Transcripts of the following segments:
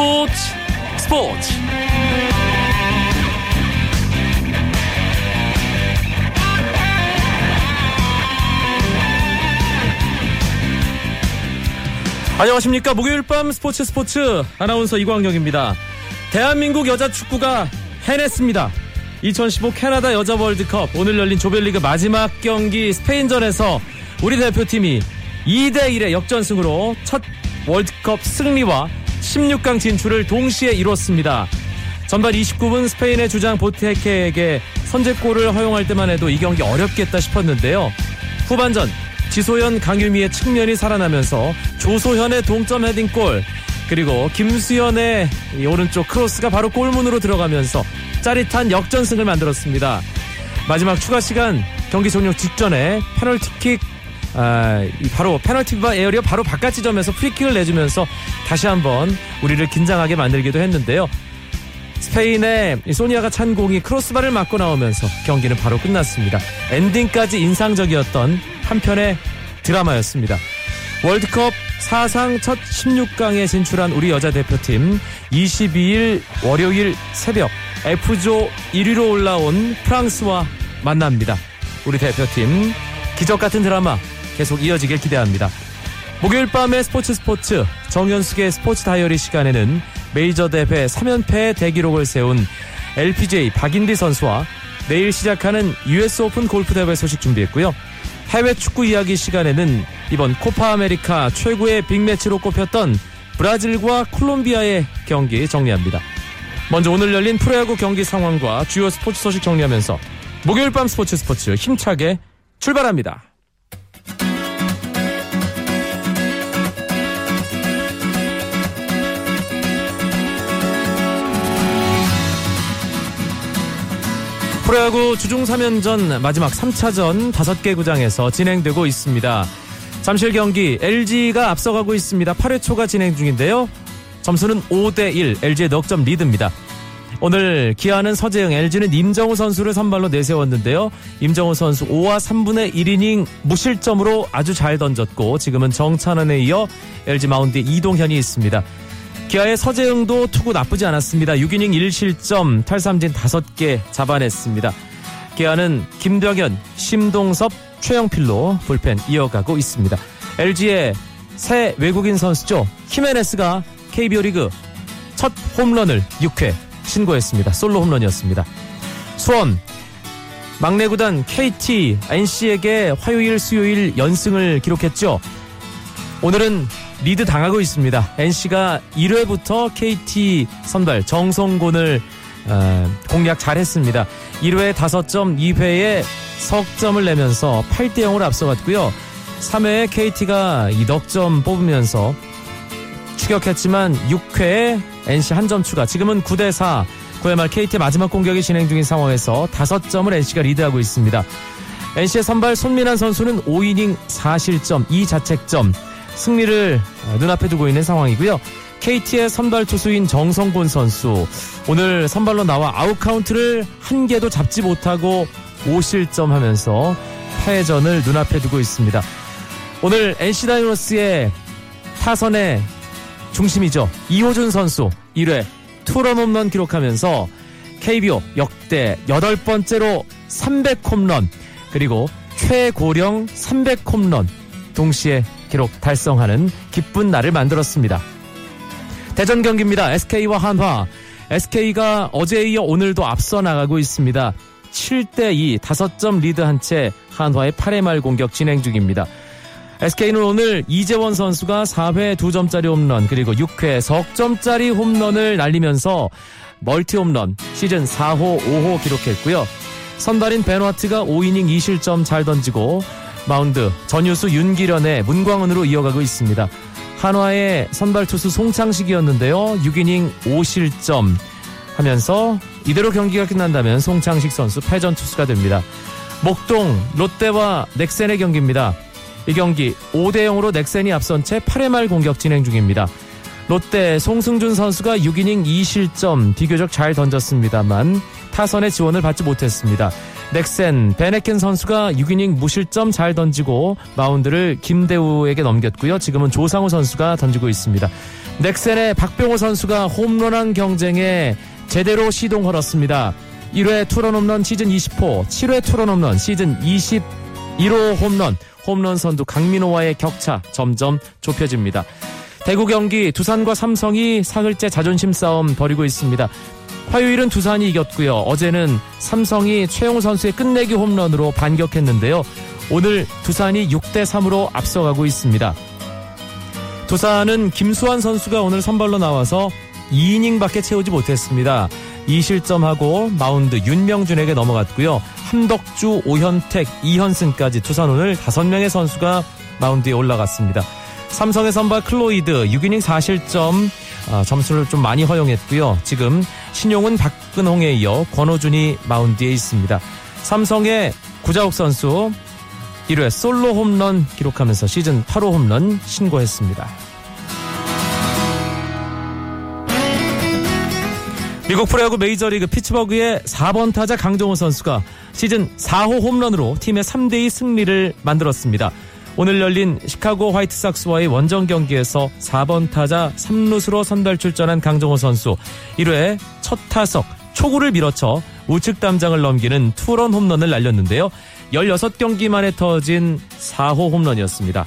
스포츠 스포츠. 안녕하십니까. 목요일 밤 스포츠 스포츠. 아나운서 이광영입니다. 대한민국 여자 축구가 해냈습니다. 2015 캐나다 여자 월드컵. 오늘 열린 조별리그 마지막 경기 스페인전에서 우리 대표팀이 2대1의 역전승으로 첫 월드컵 승리와 16강 진출을 동시에 이뤘습니다. 전반 29분 스페인의 주장 보테케에게 선제골을 허용할 때만 해도 이 경기 어렵겠다 싶었는데요. 후반전 지소연 강유미의 측면이 살아나면서 조소현의 동점 헤딩골 그리고 김수현의 오른쪽 크로스가 바로 골문으로 들어가면서 짜릿한 역전승을 만들었습니다. 마지막 추가 시간 경기 종료 직전에 페널티킥 아, 바로 페널티바 에어리어 바로 바깥 지점에서 프리킥을 내주면서 다시 한번 우리를 긴장하게 만들기도 했는데요. 스페인의 소니아가 찬 공이 크로스바를 맞고 나오면서 경기는 바로 끝났습니다. 엔딩까지 인상적이었던 한편의 드라마였습니다. 월드컵 사상 첫 16강에 진출한 우리 여자 대표팀 22일 월요일 새벽 F조 1위로 올라온 프랑스와 만납니다. 우리 대표팀 기적 같은 드라마 계속 이어지길 기대합니다. 목요일 밤의 스포츠 스포츠 정현숙의 스포츠 다이어리 시간에는 메이저 대회 3연패 대기록을 세운 LPGA 박인비 선수와 내일 시작하는 US 오픈 골프 대회 소식 준비했고요. 해외 축구 이야기 시간에는 이번 코파 아메리카 최고의 빅매치로 꼽혔던 브라질과 콜롬비아의 경기 정리합니다. 먼저 오늘 열린 프로야구 경기 상황과 주요 스포츠 소식 정리하면서 목요일 밤 스포츠 스포츠 힘차게 출발합니다. 프로야구 주중 3연전 마지막 3차전 5개 구장에서 진행되고 있습니다. 잠실 경기 LG가 앞서가고 있습니다. 8회 초가 진행 중인데요. 점수는 5대1 LG의 넉점 리드입니다. 오늘 기아는 서재영, LG는 임정우 선수를 선발로 내세웠는데요. 임정우 선수 5와 3분의 1이닝 무실점으로 아주 잘 던졌고 지금은 정찬원에 이어 LG 마운드에 이동현이 있습니다. 기아의 서재영도 투구 나쁘지 않았습니다. 6이닝 1실점, 탈삼진 5개 잡아냈습니다. 기아는 김덕현, 심동섭, 최영필로 불펜 이어가고 있습니다. LG의 새 외국인 선수죠. 히메네스가 KBO 리그 첫 홈런을 6회 신고했습니다. 솔로 홈런이었습니다. 수원 막내 구단 KT NC에게 화요일 수요일 연승을 기록했죠. 오늘은 리드 당하고 있습니다. NC가 1회부터 KT 선발 정성곤을 어, 공략 잘했습니다. 1회 5점, 2회에 석점을 내면서 8대 0으로 앞서갔고요. 3회에 KT가 2덕점 뽑으면서 추격했지만 6회에 NC 한 점 추가. 지금은 9대 4. 9회 말 KT 마지막 공격이 진행 중인 상황에서 5점을 NC가 리드하고 있습니다. NC의 선발 손민환 선수는 5이닝 4실점, 2자책점. 승리를 눈앞에 두고 있는 상황이고요. KT의 선발 투수인 정성곤 선수 오늘 선발로 나와 아웃 카운트를 한 개도 잡지 못하고 5실점 하면서 패전을 눈앞에 두고 있습니다. 오늘 NC 다이노스의 타선의 중심이죠. 이호준 선수 1회 투런 홈런 기록하면서 KBO 역대 8번째로 300홈런 그리고 최고령 300홈런 동시에 기록 달성하는 기쁜 날을 만들었습니다. 대전 경기입니다. SK와 한화. SK가 어제에 이어 오늘도 앞서 나가고 있습니다. 7대2 5점 리드한 채 한화의 8회 말 공격 진행 중입니다. SK는 오늘 이재원 선수가 4회 2점짜리 홈런 그리고 6회 석점짜리 홈런을 날리면서 멀티 홈런 시즌 4호 5호 기록했고요. 선발인 밴와트가 5이닝 2실점 잘 던지고 마운드 전유수 윤길현에 문광은으로 이어가고 있습니다. 한화의 선발 투수 송창식이었는데요. 6이닝 5실점 하면서 이대로 경기가 끝난다면 송창식 선수 패전 투수가 됩니다. 목동 롯데와 넥센의 경기입니다. 이 경기 5대 0으로 넥센이 앞선 채 8회 말 공격 진행 중입니다. 롯데 송승준 선수가 6이닝 2실점 비교적 잘 던졌습니다만 타선의 지원을 받지 못했습니다. 넥센 베네켄 선수가 6이닝 무실점 잘 던지고 마운드를 김대우에게 넘겼고요. 지금은 조상우 선수가 던지고 있습니다. 넥센의 박병호 선수가 홈런왕 경쟁에 제대로 시동 걸었습니다. 1회 투런 홈런 시즌 20호, 7회 투런 홈런 시즌 21호 홈런, 홈런 선두 강민호와의 격차 점점 좁혀집니다. 대구 경기 두산과 삼성이 사흘째 자존심 싸움 벌이고 있습니다. 화요일은 두산이 이겼고요. 어제는 삼성이 최형우 선수의 끝내기 홈런으로 반격했는데요. 오늘 두산이 6대 3으로 앞서가고 있습니다. 두산은 김수완 선수가 오늘 선발로 나와서 2이닝밖에 채우지 못했습니다. 2실점하고 마운드 윤명준에게 넘어갔고요. 함덕주, 오현택, 이현승까지 두산 오늘 5명의 선수가 마운드에 올라갔습니다. 삼성의 선발 클로이드 6이닝 4실점 아, 점수를 좀 많이 허용했고요. 지금 신용은 박근홍에 이어 권호준이 마운드에 있습니다. 삼성의 구자욱 선수 1회 솔로 홈런 기록하면서 시즌 8호 홈런 신고했습니다. 미국 프로야구 메이저리그 피츠버그의 4번 타자 강정호 선수가 시즌 4호 홈런으로 팀의 3대2 승리를 만들었습니다. 오늘 열린 시카고 화이트삭스와의 원정 경기에서 4번 타자 3루수로 선발 출전한 강정호 선수 1회 첫 타석 초구를 밀어쳐 우측 담장을 넘기는 투런 홈런을 날렸는데요. 16경기 만에 터진 4호 홈런이었습니다.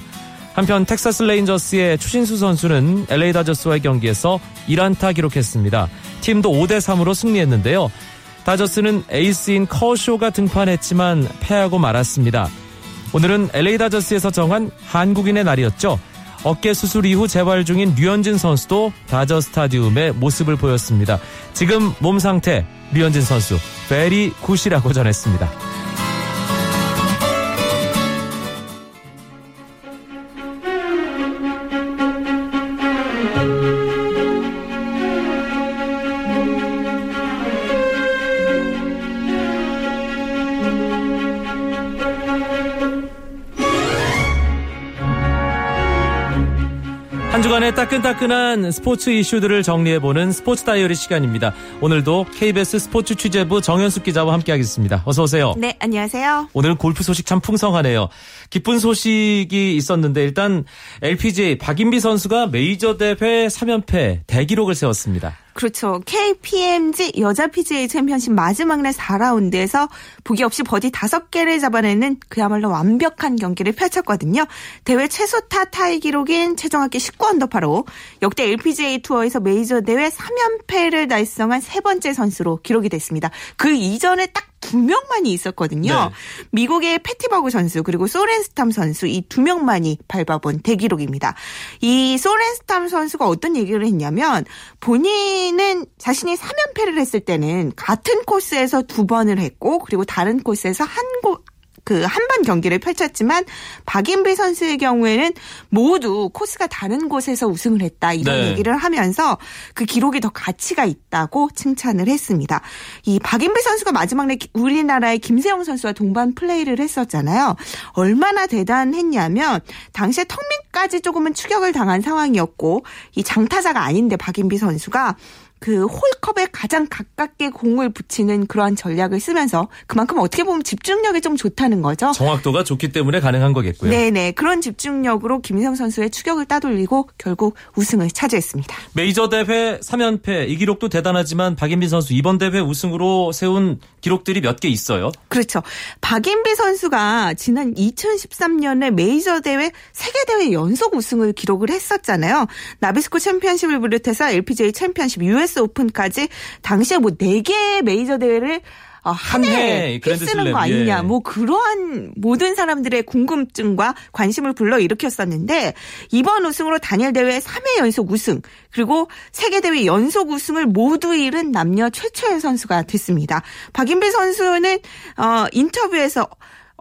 한편 텍사스 레인저스의 추신수 선수는 LA 다저스와의 경기에서 1안타 기록했습니다. 팀도 5대 3으로 승리했는데요. 다저스는 에이스인 커쇼가 등판했지만 패하고 말았습니다. 오늘은 LA 다저스에서 정한 한국인의 날이었죠. 어깨 수술 이후 재활 중인 류현진 선수도 다저 스타디움에 모습을 보였습니다. 지금 몸 상태 류현진 선수 베리 굿이라고 전했습니다. 주간의 따끈따끈한 스포츠 이슈들을 정리해보는 스포츠 다이어리 시간입니다. 오늘도 KBS 스포츠 취재부 정현숙 기자와 함께하겠습니다. 어서 오세요. 네, 안녕하세요. 오늘 골프 소식 참 풍성하네요. 기쁜 소식이 있었는데 일단 LPGA 박인비 선수가 메이저 대회 3연패 대기록을 세웠습니다. 그렇죠. KPMG 여자 PGA 챔피언십 마지막 날 4라운드에서 보기 없이 버디 5개를 잡아내는 그야말로 완벽한 경기를 펼쳤거든요. 대회 최소 타 타이 기록인 최종 합계 19언더파로 역대 LPGA 투어에서 메이저 대회 3연패를 달성한 세 번째 선수로 기록이 됐습니다. 그 이전에 딱 두 명만이 있었거든요. 네. 미국의 패티버그 선수 그리고 소렌스탐 선수 이 두 명만이 밟아본 대기록입니다. 이 소렌스탐 선수가 어떤 얘기를 했냐면 본인은 자신이 3연패를 했을 때는 같은 코스에서 두 번을 했고 그리고 다른 코스에서 한 곳, 그한번 경기를 펼쳤지만 박인비 선수의 경우에는 모두 코스가 다른 곳에서 우승을 했다 이런 네. 얘기를 하면서 그 기록이 더 가치가 있다고 칭찬을 했습니다. 이 박인비 선수가 마지막에 우리나라의 김세영 선수와 동반 플레이를 했었잖아요. 얼마나 대단했냐면 당시에 턱밑까지 조금은 추격을 당한 상황이었고 이 장타자가 아닌데 박인비 선수가 그 홀컵에 가장 가깝게 공을 붙이는 그러한 전략을 쓰면서 그만큼 어떻게 보면 집중력이 좀 좋다는 거죠. 정확도가 좋기 때문에 가능한 거겠고요. 네네. 그런 집중력으로 김희성 선수의 추격을 따돌리고 결국 우승을 차지했습니다. 메이저 대회 3연패 이 기록도 대단하지만 박인빈 선수 이번 대회 우승으로 세운 기록들이 몇 개 있어요. 그렇죠. 박인비 선수가 지난 2013년에 메이저 대회 세계 대회 연속 우승을 기록을 했었잖아요. 나비스코 챔피언십을 비롯해서 LPGA 챔피언십, US 오픈까지 당시에 뭐 4개의 메이저 대회를 어, 한해 쓰는 거 아니냐. 예. 뭐 그러한 모든 사람들의 궁금증과 관심을 불러 일으켰었는데 이번 우승으로 단일 대회 3회 연속 우승 그리고 세계 대회 연속 우승을 모두 잃은 남녀 최초의 선수가 됐습니다. 박인비 선수는 어 인터뷰에서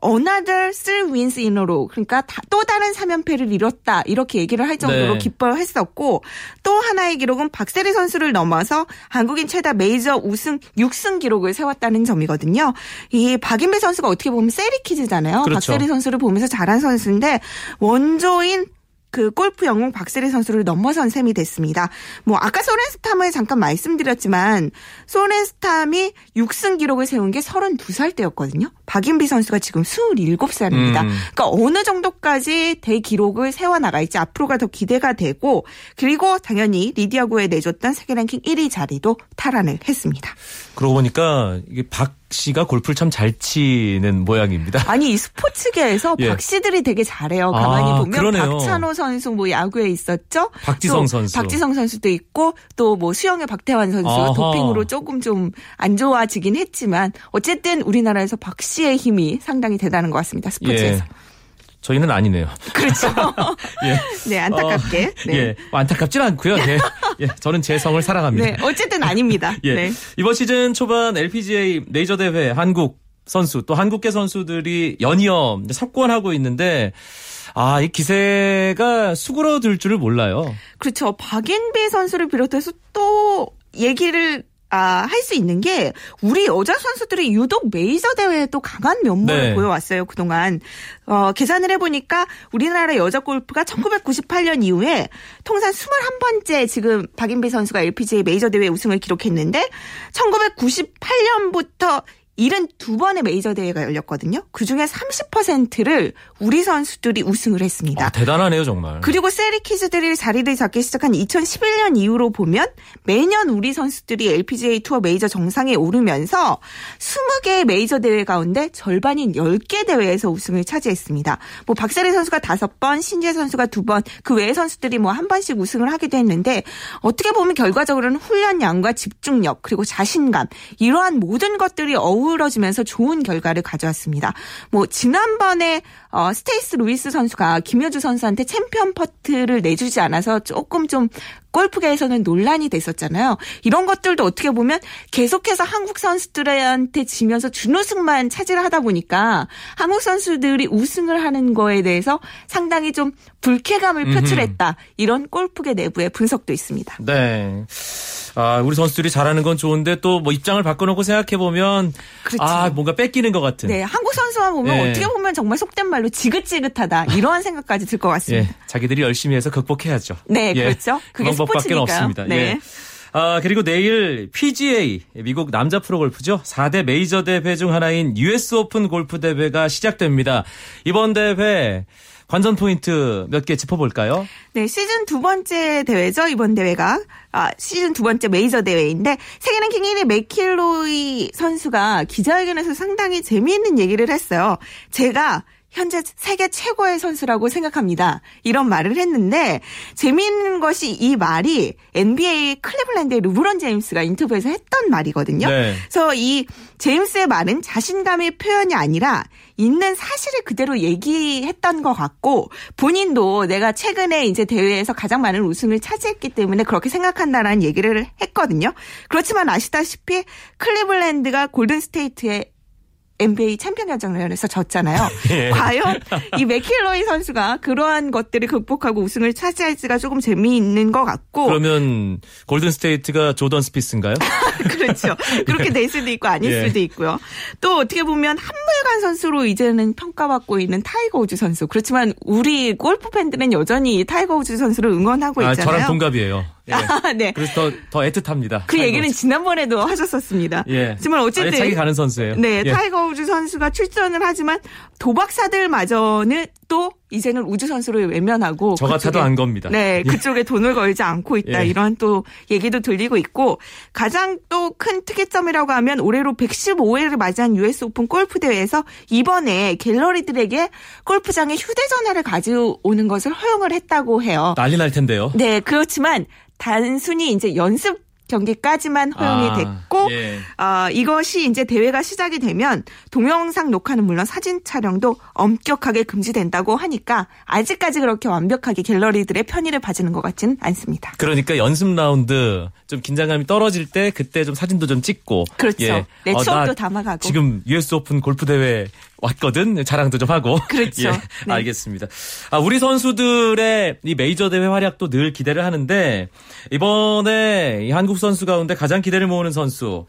another three wins in a row. 그러니까 또 다른 3연패를 이뤘다. 이렇게 얘기를 할 정도로 네. 기뻐했었고 또 하나의 기록은 박세리 선수를 넘어서 한국인 최다 메이저 우승 6승 기록을 세웠다는 점이거든요. 이 박인배 선수가 어떻게 보면 세리키즈잖아요. 그렇죠. 박세리 선수를 보면서 잘한 선수인데 원조인 그 골프 영웅 박세리 선수를 넘어선 셈이 됐습니다. 뭐 아까 소렌스탐을 잠깐 말씀드렸지만 소렌스탐이 6승 기록을 세운 게 32살 때였거든요. 박인비 선수가 지금 27살입니다. 음. 그러니까 어느 정도까지 대기록을 세워나갈지 앞으로가 더 기대가 되고 그리고 당연히 리디아고에 내줬던 세계 랭킹 1위 자리도 탈환을 했습니다. 그러고 보니까 이게 박 씨가 골프를 참 잘 치는 모양입니다. 아니 이 스포츠계에서 예. 박 씨들이 되게 잘해요. 가만히 아, 보면 그러네요. 박찬호 선수 뭐 야구에 있었죠. 박지성 또 선수. 박지성 선수도 있고 또 뭐 수영의 박태환 선수 아하. 도핑으로 조금 좀 안 좋아지긴 했지만 어쨌든 우리나라에서 박씨 의 힘이 상당히 대단한 것 같습니다. 스포츠에서. 예. 저희는 아니네요. 그렇죠. 예. 네 안타깝게. 어, 네. 예. 뭐 안타깝진 않고요. 예. 예. 저는 제 성을 사랑합니다. 네, 어쨌든 아닙니다. 예. 네. 이번 시즌 초반 LPGA 메이저 대회 한국 선수 또 한국계 선수들이 연이어 석권하고 있는데 아, 이 기세가 수그러들 줄을 몰라요. 그렇죠. 박인비 선수를 비롯해서 또 얘기를 아, 할 수 있는 게 우리 여자 선수들이 유독 메이저 대회에 또 강한 면모를 네. 보여왔어요. 그동안. 어, 계산을 해보니까 우리나라 여자 골프가 1998년 이후에 통산 21번째 지금 박인비 선수가 LPGA 메이저 대회 우승을 기록했는데 1998년부터 72번의 메이저 대회가 열렸거든요. 그중에 30%를 우리 선수들이 우승을 했습니다. 아, 대단하네요, 정말. 그리고 세리키즈들이 자리를 잡기 시작한 2011년 이후로 보면 매년 우리 선수들이 LPGA 투어 메이저 정상에 오르면서 20개의 메이저 대회 가운데 절반인 10개 대회에서 우승을 차지했습니다. 뭐 박세리 선수가 5번, 신지애 선수가 2번, 그 외의 선수들이 뭐 한 번씩 우승을 하기도 했는데 어떻게 보면 결과적으로는 훈련량과 집중력 그리고 자신감 이러한 모든 것들이 어우 러지면서 좋은 결과를 가져왔습니다. 뭐 지난번에 어, 스테이시 루이스 선수가 김효주 선수한테 챔피언 퍼트를 내주지 않아서 조금 좀 골프계에서는 논란이 됐었잖아요. 이런 것들도 어떻게 보면 계속해서 한국 선수들한테 지면서 준우승만 차지를 하다 보니까 한국 선수들이 우승을 하는 거에 대해서 상당히 좀 불쾌감을 표출했다. 이런 골프계 내부의 분석도 있습니다. 네. 아, 우리 선수들이 잘하는 건 좋은데 또 뭐 입장을 바꿔놓고 생각해 보면 그렇죠. 아, 뭔가 뺏기는 것 같은. 네, 한국 선수만 보면 예. 어떻게 보면 정말 속된 말로 지긋지긋하다. 이러한 생각까지 들 것 같습니다. 예, 자기들이 열심히 해서 극복해야죠. 네, 예, 그렇죠. 그게 그 방법밖에. 없습니다. 네. 예. 아, 그리고 내일 PGA, 미국 남자 프로 골프죠. 4대 메이저 대회 중 하나인 US 오픈 골프 대회가 시작됩니다. 이번 대회 관전 포인트 몇 개 짚어볼까요? 네, 시즌 두 번째 대회죠. 이번 대회가 아, 시즌 두 번째 메이저 대회인데 세계 랭킹 1위 맥킬로이 선수가 기자회견에서 상당히 재미있는 얘기를 했어요. 제가 현재 세계 최고의 선수라고 생각합니다. 이런 말을 했는데 재미있는 것이 이 말이 NBA 클리블랜드의 르브론 제임스가 인터뷰에서 했던 말이거든요. 네. 그래서 이 제임스의 말은 자신감의 표현이 아니라 있는 사실을 그대로 얘기했던 것 같고 본인도 내가 최근에 이제 대회에서 가장 많은 우승을 차지했기 때문에 그렇게 생각한다라는 얘기를 했거든요. 그렇지만 아시다시피 클리블랜드가 골든 스테이트의 NBA 챔피언 결정전에서 졌잖아요. 예. 과연 이 맥킬로이 선수가 그러한 것들을 극복하고 우승을 차지할지가 조금 재미있는 것 같고 그러면 골든 스테이트가 조던 스피스인가요? 그렇죠. 그렇게 될 수도 있고 아닐 예. 수도 있고요. 또 어떻게 보면 한물간 선수로 이제는 평가받고 있는 타이거 우즈 선수. 그렇지만 우리 골프 팬들은 여전히 타이거 우즈 선수를 응원하고 아, 있잖아요. 저랑 동갑이에요. 예. 아, 네. 그래서 더, 더 애틋합니다. 그 얘기는 우즈. 지난번에도 하셨었습니다. 예. 하지만 어쨌든 차기 가는 선수예요. 네, 예. 타이거 우즈 선수가 출전을 하지만 도박사들마저는 또 이제는 우즈 선수를 외면하고 저 같아도 안 겁니다. 네, 예. 그쪽에 돈을 걸지 않고 있다. 예. 이런 또 얘기도 들리고 있고 가장 또 큰 특이점이라고 하면 올해로 115회를 맞이한 US 오픈 골프 대회에서 이번에 갤러리들에게 골프장에 휴대전화를 가져오는 것을 허용을 했다고 해요. 난리 날 텐데요. 네, 그렇지만 단순히 이제 연습 경기까지만 허용이 아, 됐고 예. 어, 이것이 이제 대회가 시작이 되면 동영상 녹화는 물론 사진 촬영도 엄격하게 금지된다고 하니까 아직까지 그렇게 완벽하게 갤러리들의 편의를 봐주는 것 같지는 않습니다. 그러니까 연습 라운드 좀 긴장감이 떨어질 때 그때 좀 사진도 좀 찍고 그렇죠. 예. 네, 어, 추억도 나 담아가고. 지금 US 오픈 골프 대회 왔거든 자랑도 좀 하고 그렇죠. 예, 네. 알겠습니다. 아, 우리 선수들의 이 메이저 대회 활약도 늘 기대를 하는데 이번에 이 한국 선수 가운데 가장 기대를 모으는 선수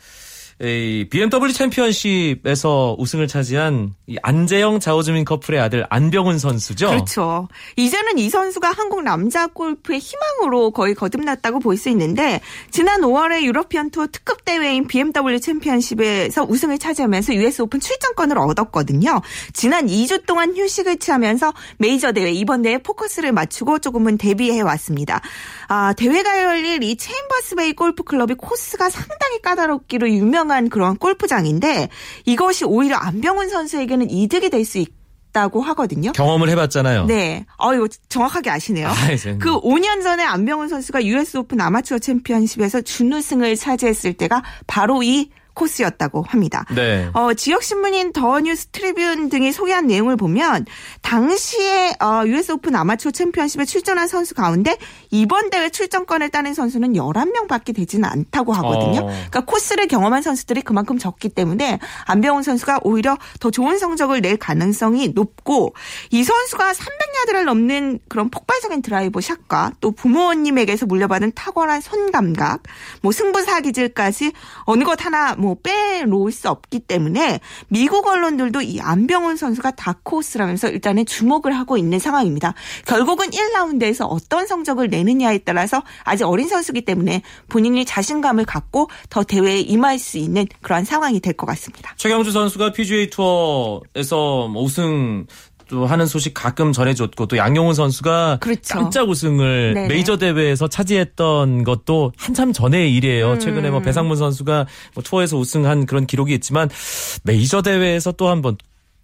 이 BMW 챔피언십에서 우승을 차지한 이 안재형 자오즈민 커플의 아들 안병훈 선수죠. 그렇죠. 이제는 이 선수가 한국 남자 골프의 희망으로 거의 거듭났다고 볼 수 있는데 지난 5월에 유러피언 투어 특급 대회인 BMW 챔피언십에서 우승을 차지하면서 US 오픈 출전권을 얻었거든요. 지난 2주 동안 휴식을 취하면서 메이저 대회 이번 대회 포커스를 맞추고 조금은 대비해 왔습니다. 아, 대회가 열릴 이 체인버스베이 골프 클럽이 코스가 상당히 까다롭기로 유명한 그런 골프장인데 이것이 오히려 안병훈 선수에게는 이득이 될 수 있고 다고 하거든요. 경험을 해봤잖아요. 네. 어, 이거 정확하게 아시네요. 아, 이제. 그 5년 전에 안병훈 선수가 US 오픈 아마추어 챔피언십에서 준우승을 차지했을 때가 바로 이 코스였다고 합니다. 네. 어, 지역 신문인 더 뉴스 트리뷴 등이 소개한 내용을 보면 당시에 어, US 오픈 아마추어 챔피언십에 출전한 선수 가운데 이번 대회 출전권을 따낸 선수는 11명밖에 되지는 않다고 하거든요. 어. 그러니까 코스를 경험한 선수들이 그만큼 적기 때문에 안병훈 선수가 오히려 더 좋은 성적을 낼 가능성이 높고 이 선수가 300야드를 넘는 그런 폭발적인 드라이버 샷과 또 부모님에게서 물려받은 탁월한 손 감각, 뭐 승부사 기질까지 어느 것 하나 뭐 빼놓을 수 없기 때문에 미국 언론들도 이 안병훈 선수가 다크호스라면서 일단은 주목을 하고 있는 상황입니다. 결국은 1라운드에서 어떤 성적을 내느냐에 따라서 아직 어린 선수기 때문에 본인이 자신감을 갖고 더 대회에 임할 수 있는 그러한 상황이 될 것 같습니다. 최경주 선수가 PGA 투어에서 뭐 우승 또 하는 소식 가끔 전해줬고 또 양용훈 선수가 그렇죠. 깜짝 우승을 네네. 메이저 대회에서 차지했던 것도 한참 전의 일이에요. 음. 최근에 뭐 배상문 선수가 뭐 투어에서 우승한 그런 기록이 있지만 메이저 대회에서 또 한번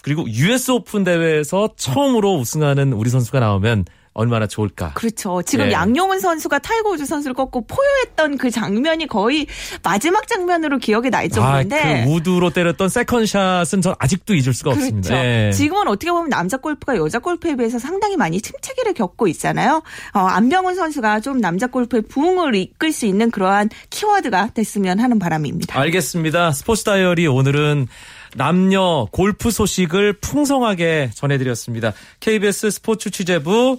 그리고 US 오픈 대회에서 처음으로 우승하는 우리 선수가 나오면 얼마나 좋을까. 그렇죠. 지금 예. 양용은 선수가 타이거 우즈 선수를 꺾고 포효했던 그 장면이 거의 마지막 장면으로 기억에 날 아, 정도인데. 그 우드로 때렸던 second shot은 전 아직도 잊을 수가 그렇죠. 없습니다. 예. 지금은 어떻게 보면 남자 골프가 여자 골프에 비해서 상당히 많이 침체기를 겪고 있잖아요. 어, 안병훈 선수가 좀 남자 골프의 부흥을 이끌 수 있는 그러한 키워드가 됐으면 하는 바람입니다. 알겠습니다. 스포츠 다이어리 오늘은 남녀 골프 소식을 풍성하게 전해드렸습니다. KBS 스포츠 취재부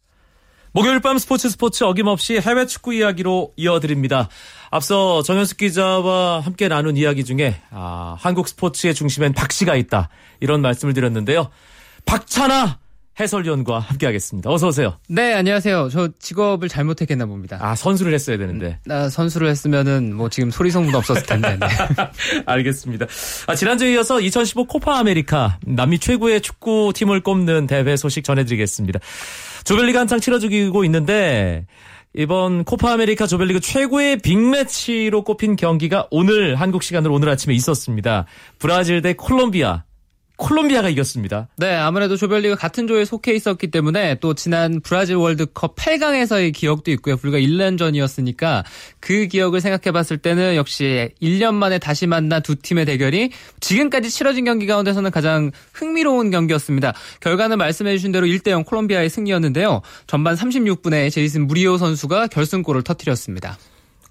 목요일 밤 스포츠 스포츠 어김없이 해외 축구 이야기로 이어드립니다. 앞서 정현숙 기자와 함께 나눈 이야기 중에 아, 한국 스포츠의 중심엔 박 씨가 있다 이런 말씀을 드렸는데요. 박찬아 해설위원과 함께하겠습니다. 어서 오세요. 네, 안녕하세요. 저 직업을 잘못했겠나 봅니다. 아 선수를 했어야 되는데. 나 선수를 했으면은 뭐 지금 소리성도 없었을 텐데. 네. 알겠습니다. 아, 지난주에 이어서 2015 코파 아메리카 남미 최고의 축구 팀을 꼽는 대회 소식 전해드리겠습니다. 조별리그 한창 치러지고 있는데 이번 코파 아메리카 조별리그 최고의 빅매치로 꼽힌 경기가 오늘 한국 시간으로 오늘 아침에 있었습니다. 브라질 대 콜롬비아. 콜롬비아가 이겼습니다. 네, 아무래도 조별리그 같은 조에 속해 있었기 때문에 또 지난 브라질 월드컵 8강에서의 기억도 있고요. 불과 1년 전이었으니까 그 기억을 생각해 봤을 때는 역시 1년 만에 다시 만난 두 팀의 대결이 지금까지 치러진 경기 가운데서는 가장 흥미로운 경기였습니다. 결과는 말씀해 주신 대로 1대 0 콜롬비아의 승리였는데요. 전반 36분에 제이슨 무리오 선수가 결승골을 터뜨렸습니다.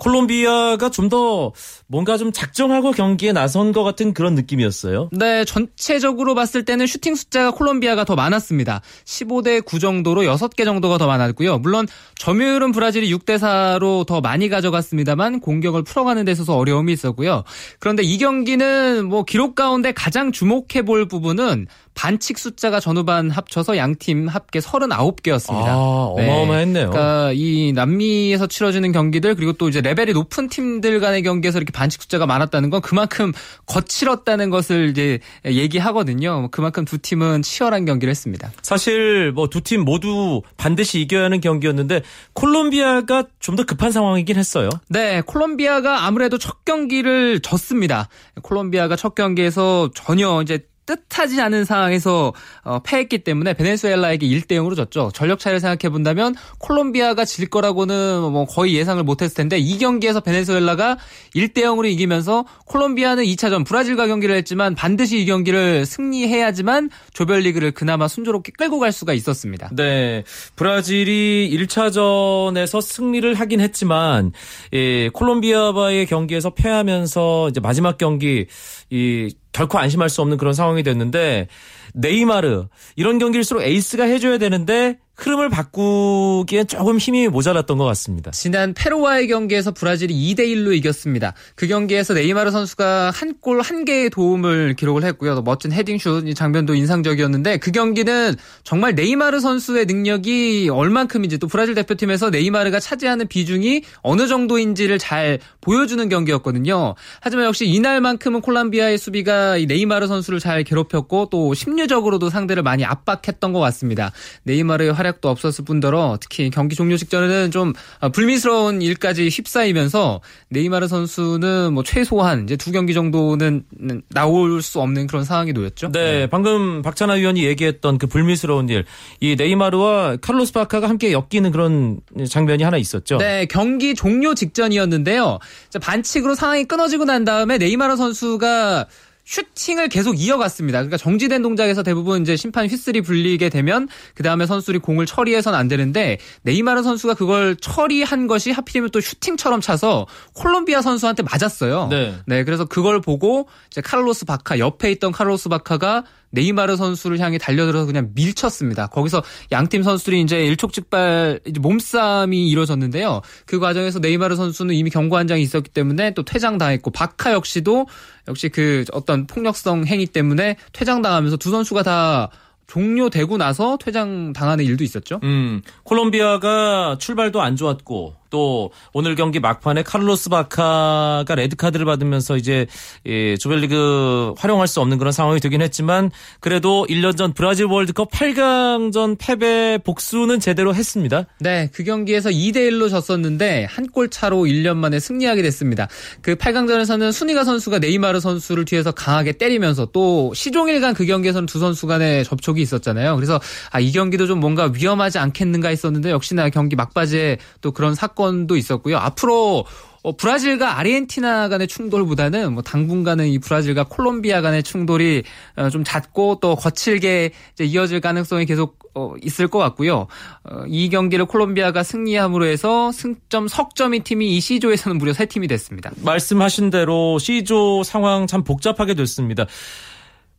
콜롬비아가 좀 더 뭔가 좀 작정하고 경기에 나선 것 같은 그런 느낌이었어요. 네, 전체적으로 봤을 때는 슈팅 숫자가 콜롬비아가 더 많았습니다. 15대 9 정도로 6개 정도가 더 많았고요. 물론 점유율은 브라질이 6대 4로 더 많이 가져갔습니다만 공격을 풀어가는 데 있어서 어려움이 있었고요. 그런데 이 경기는 뭐 기록 가운데 가장 주목해 볼 부분은 반칙 숫자가 전후반 합쳐서 양팀 합계 39개였습니다. 아, 어마어마했네요. 그러니까 이 남미에서 치러지는 경기들 그리고 또 이제 레벨이 높은 팀들 간의 경기에서 이렇게 반칙 숫자가 많았다는 건 그만큼 거칠었다는 것을 이제 얘기하거든요. 그만큼 두 팀은 치열한 경기를 했습니다. 사실 뭐 두 팀 모두 반드시 이겨야 하는 경기였는데 콜롬비아가 좀 더 급한 상황이긴 했어요. 네, 콜롬비아가 아무래도 첫 경기를 졌습니다. 콜롬비아가 첫 경기에서 전혀 이제 뜻하지 않은 상황에서 어, 패했기 때문에 베네수엘라에게 1대 0으로 졌죠. 전력 차이를 생각해 본다면 콜롬비아가 질 거라고는 뭐 거의 예상을 못 했을 텐데 이 경기에서 베네수엘라가 1대 0으로 이기면서 콜롬비아는 2차전 브라질과 경기를 했지만 반드시 이 경기를 승리해야지만 조별리그를 그나마 순조롭게 끌고 갈 수가 있었습니다. 네. 브라질이 1차전에서 승리를 하긴 했지만, 예, 콜롬비아와의 경기에서 패하면서 이제 마지막 경기, 이, 결코 안심할 수 없는 그런 상황이 됐는데, 네이마르, 이런 경기일수록 에이스가 해줘야 되는데, 흐름을 바꾸기엔 조금 힘이 모자랐던 것 같습니다. 지난 페루와의 경기에서 브라질이 2대 1로 이겼습니다. 그 경기에서 네이마르 선수가 한 골 한 개의 도움을 기록을 했고요. 또 멋진 헤딩슛 이 장면도 인상적이었는데 그 경기는 정말 네이마르 선수의 능력이 얼만큼인지 또 브라질 대표팀에서 네이마르가 차지하는 비중이 어느 정도인지를 잘 보여주는 경기였거든요. 하지만 역시 이날만큼은 콜롬비아의 수비가 이 네이마르 선수를 잘 괴롭혔고 또 심리적으로도 상대를 많이 압박했던 것 같습니다. 네이마르의 활약 활약도 없었을 뿐더러 특히 경기 종료 직전에는 좀 불미스러운 일까지 휩싸이면서 네이마르 선수는 뭐 최소한 이제 두 경기 정도는 나올 수 없는 그런 상황이 놓였죠. 네, 네. 방금 박찬하 위원이 얘기했던 그 불미스러운 일, 이 네이마르와 카를로스 바카가 함께 엮이는 그런 장면이 하나 있었죠. 네, 경기 종료 직전이었는데요. 반칙으로 상황이 끊어지고 난 다음에 네이마르 선수가 슈팅을 계속 이어갔습니다. 그러니까 정지된 동작에서 대부분 이제 심판 휘슬이 불리게 되면 그 다음에 선수들이 공을 처리해서는 안 되는데 네이마르 선수가 그걸 처리한 것이 하필이면 또 슈팅처럼 차서 콜롬비아 선수한테 맞았어요. 네. 네 그래서 그걸 보고 이제 카를로스 바카 옆에 있던 카를로스 바카가 네이마르 선수를 향해 달려들어서 그냥 밀쳤습니다. 거기서 양팀 선수들이 이제 일촉즉발 몸싸움이 이루어졌는데요. 그 과정에서 네이마르 선수는 이미 경고 한 장이 있었기 때문에 또 퇴장당했고 바카 역시도 역시 그 어떤 폭력성 행위 때문에 퇴장당하면서 두 선수가 다 종료되고 나서 퇴장 당하는 일도 있었죠. 음, 콜롬비아가 출발도 안 좋았고 또 오늘 경기 막판에 카를로스 바카가 레드 카드를 받으면서 이제 예, 조별리그 활용할 수 없는 그런 상황이 되긴 했지만 그래도 1년 전 브라질 월드컵 8강전 패배 복수는 제대로 했습니다. 네, 그 경기에서 2대 1로 졌었는데 한 골 차로 1년 만에 승리하게 됐습니다. 그 8강전에서는 수니가 선수가 네이마르 선수를 뒤에서 강하게 때리면서 또 시종일관 그 경기에서는 두 선수 간의 접촉이 있었잖아요. 그래서 아, 이 경기도 좀 뭔가 위험하지 않겠는가 했었는데 역시나 경기 막바지에 또 그런 사건 사건도 있었고요. 앞으로 어, 브라질과 아르헨티나 간의 충돌보다는 뭐 당분간은 이 브라질과 콜롬비아 간의 충돌이 어, 좀 잦고 또 거칠게 이어질 가능성이 계속 어, 있을 것 같고요. 어, 이 경기를 콜롬비아가 승리함으로 해서 승점 석점이 팀이 이 C조에서는 무려 세 팀이 됐습니다. 말씀하신 대로 C조 상황 참 복잡하게 됐습니다.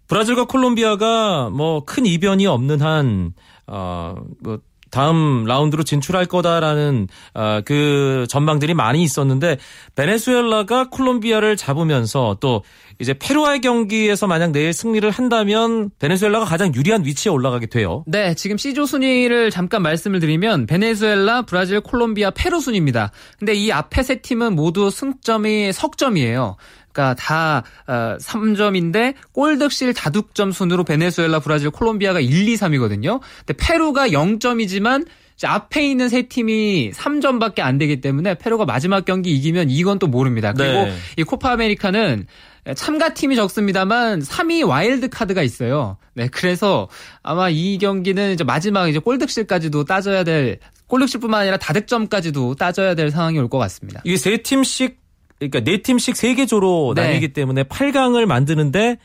브라질과 콜롬비아가 뭐 큰 이변이 없는 한 어, 뭐 다음 라운드로 진출할 거다라는 어, 그 전망들이 많이 있었는데 베네수엘라가 콜롬비아를 잡으면서 또 이제 페루와의 경기에서 만약 내일 승리를 한다면 베네수엘라가 가장 유리한 위치에 올라가게 돼요. 네, 지금 C조 순위를 잠깐 말씀을 드리면 베네수엘라, 브라질, 콜롬비아, 페루 순입니다. 근데 이 앞에 세 팀은 모두 승점이 석점이에요. 그러니까 다 어, 3점인데 골득실 다득점 순으로 베네수엘라, 브라질, 콜롬비아가 1, 2, 3이거든요. 근데 페루가 0점이지만 앞에 있는 세 팀이 3점밖에 안 되기 때문에 페루가 마지막 경기 이기면 이건 또 모릅니다. 그리고 네. 이 코파 아메리카는 참가 팀이 적습니다만 3위 와일드 카드가 있어요. 네, 그래서 아마 이 경기는 이제 마지막 이제 골득실까지도 따져야 될 골득실뿐만 아니라 다득점까지도 따져야 될 상황이 올 것 같습니다. 이게 세 팀씩 그러니까 네 팀씩 세 개 조로 네. 나뉘기 때문에 8강을 만드는데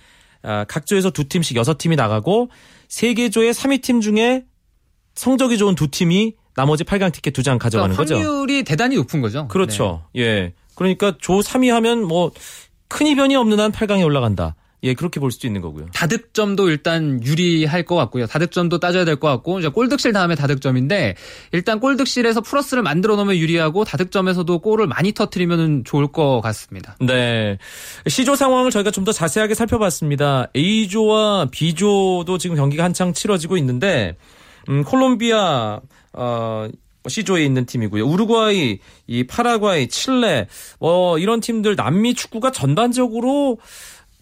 아, 각 조에서 두 팀씩 여섯 팀이 나가고 세 개 조의 3위 팀 중에 성적이 좋은 두 팀이 나머지 8강 티켓 두 장 가져가는 그러니까 거죠. 확률이 대단히 높은 거죠. 그렇죠. 네. 예. 그러니까 조 3위 하면 뭐 큰 이변이 없는 한 8강에 올라간다. 예, 그렇게 볼 수도 있는 거고요. 다득점도 일단 유리할 것 같고요. 다득점도 따져야 될 것 같고, 이제 골득실 다음에 다득점인데, 일단 골득실에서 플러스를 만들어 놓으면 유리하고, 다득점에서도 골을 많이 터트리면 좋을 것 같습니다. 네. C조 상황을 저희가 좀 더 자세하게 살펴봤습니다. A조와 B조도 지금 경기가 한창 치러지고 있는데, 음, 콜롬비아, 어, C조에 있는 팀이고요. 우루과이, 이 파라과이, 칠레, 뭐 이런 팀들 남미 축구가 전반적으로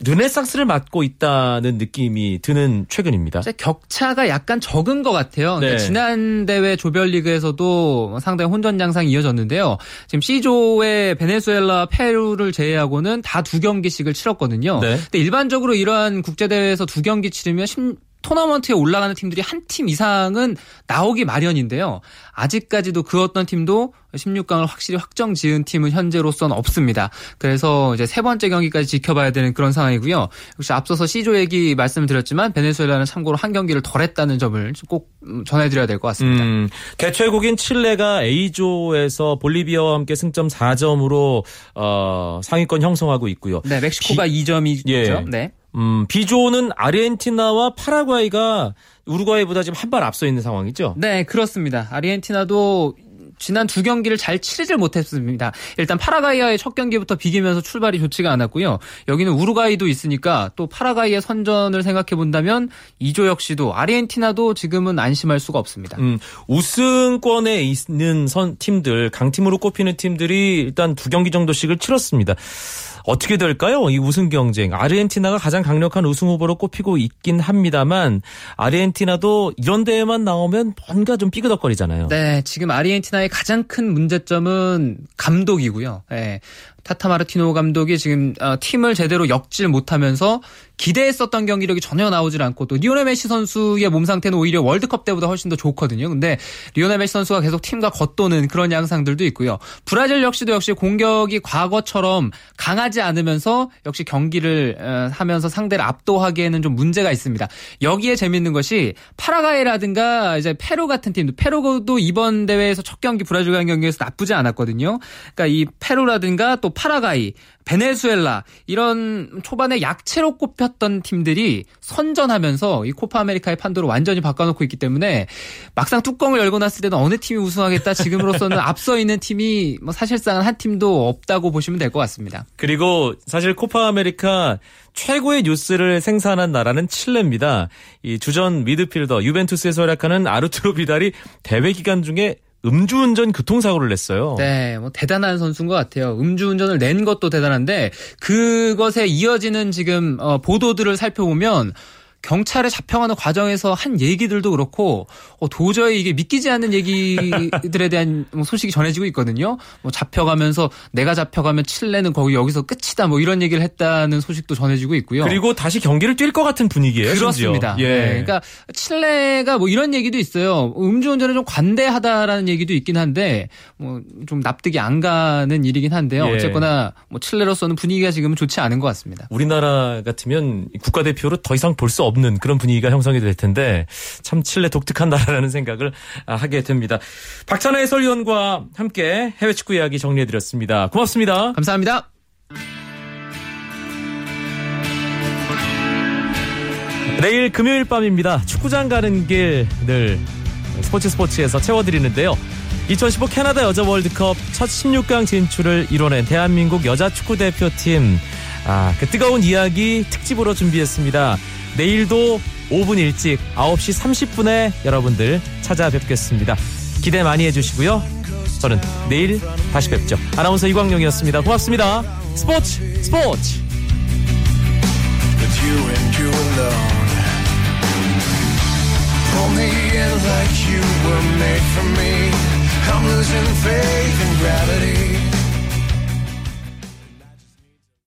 르네상스를 맞고 있다는 느낌이 드는 최근입니다. 격차가 약간 적은 것 같아요. 그러니까 네. 지난 대회 조별리그에서도 상당히 혼전장상이 이어졌는데요. 지금 C조의 베네수엘라, 페루를 제외하고는 다 두 경기씩을 치렀거든요. 네. 근데 일반적으로 이러한 국제대회에서 두 경기 치르면 심- 토너먼트에 올라가는 팀들이 한 팀 이상은 나오기 마련인데요. 아직까지도 그 어떤 팀도 16강을 확실히 확정 지은 팀은 현재로서는 없습니다. 그래서 이제 세 번째 경기까지 지켜봐야 되는 그런 상황이고요. 역시 앞서서 C조 얘기 말씀을 드렸지만 베네수엘라는 참고로 한 경기를 덜 했다는 점을 꼭 음, 전해드려야 될 것 같습니다. 음, 개최국인 칠레가 A조에서 볼리비아와 함께 승점 4점으로 어, 상위권 형성하고 있고요. 네, 멕시코가 2점이죠. 예. 네. 음, B조는 아르헨티나와 파라과이가 우루과이보다 지금 한 발 앞서 있는 상황이죠. 네, 그렇습니다. 아르헨티나도 지난 두 경기를 잘 치르질 못했습니다. 일단 파라과이와의 첫 경기부터 비기면서 출발이 좋지가 않았고요. 여기는 우루과이도 있으니까 또 파라과이의 선전을 생각해 본다면 이조 역시도 아르헨티나도 지금은 안심할 수가 없습니다. 음, 우승권에 있는 선 팀들, 강팀으로 꼽히는 팀들이 일단 두 경기 정도씩을 치렀습니다. 어떻게 될까요? 이 우승 경쟁. 아르헨티나가 가장 강력한 우승 후보로 꼽히고 있긴 합니다만 아르헨티나도 이런 대회만 나오면 뭔가 좀 삐그덕거리잖아요. 네, 지금 아르헨티나의 가장 큰 문제점은 감독이고요. 예. 타타 마르티노 감독이 지금 어, 팀을 제대로 엮질 못하면서 기대했었던 경기력이 전혀 나오질 않고 또 리오넬 메시 선수의 몸 상태는 오히려 월드컵 때보다 훨씬 더 좋거든요. 근데 리오넬 메시 선수가 계속 팀과 겉도는 그런 양상들도 있고요. 브라질 역시도 역시 공격이 과거처럼 강하지 않으면서 역시 경기를 어, 하면서 상대를 압도하기에는 좀 문제가 있습니다. 여기에 재밌는 것이 파라과이라든가 이제 페루 같은 팀도 페루도 이번 대회에서 첫 경기 브라질과의 경기에서 나쁘지 않았거든요. 그러니까 이 페루라든가 또 파라과이, 베네수엘라 이런 초반에 약체로 꼽혔던 팀들이 선전하면서 이 코파 아메리카의 판도를 완전히 바꿔놓고 있기 때문에 막상 뚜껑을 열고 났을 때는 어느 팀이 우승하겠다 지금으로서는 앞서 있는 팀이 뭐 사실상 한 팀도 없다고 보시면 될 것 같습니다. 그리고 사실 코파 아메리카 최고의 뉴스를 생산한 나라는 칠레입니다. 이 주전 미드필더 유벤투스에서 활약하는 아르투로 비달이 대회 기간 중에 음주운전 교통사고를 냈어요. 네, 뭐 대단한 선수인 것 같아요. 음주운전을 낸 것도 대단한데 그것에 이어지는 지금 어, 보도들을 살펴보면 경찰에 잡혀가는 과정에서 한 얘기들도 그렇고 어, 도저히 이게 믿기지 않는 얘기들에 대한 뭐 소식이 전해지고 있거든요. 뭐 잡혀가면서 내가 잡혀가면 칠레는 거기 여기서 끝이다 뭐 이런 얘기를 했다는 소식도 전해지고 있고요. 그리고 다시 경기를 뛸 것 같은 분위기예요. 그렇습니다. 예. 네, 그러니까 칠레가 뭐 이런 얘기도 있어요. 음주운전에 좀 관대하다라는 얘기도 있긴 한데 뭐 좀 납득이 안 가는 일이긴 한데요. 예. 어쨌거나 뭐 칠레로서는 분위기가 지금은 좋지 않은 것 같습니다. 우리나라 같으면 국가대표로 더 이상 볼 수 없는 그런 분위기가 형성이 될 텐데 참 칠레 독특한 나라라는 생각을 아, 하게 됩니다. 박찬하 해설위원과 함께 해외 축구 이야기 정리해드렸습니다. 고맙습니다. 감사합니다. 내일 금요일 밤입니다. 축구장 가는 길 늘 스포츠 스포츠에서 채워드리는데요. 2015 캐나다 여자 월드컵 첫 16강 진출을 이뤄낸 대한민국 여자 축구 대표팀. 아, 그 뜨거운 이야기 특집으로 준비했습니다. 내일도 5분 일찍 9시 30분에 여러분들 찾아뵙겠습니다. 기대 많이 해주시고요. 저는 내일 다시 뵙죠. 아나운서 이광용이었습니다. 고맙습니다. 스포츠 스포츠! in. I'm losing faith.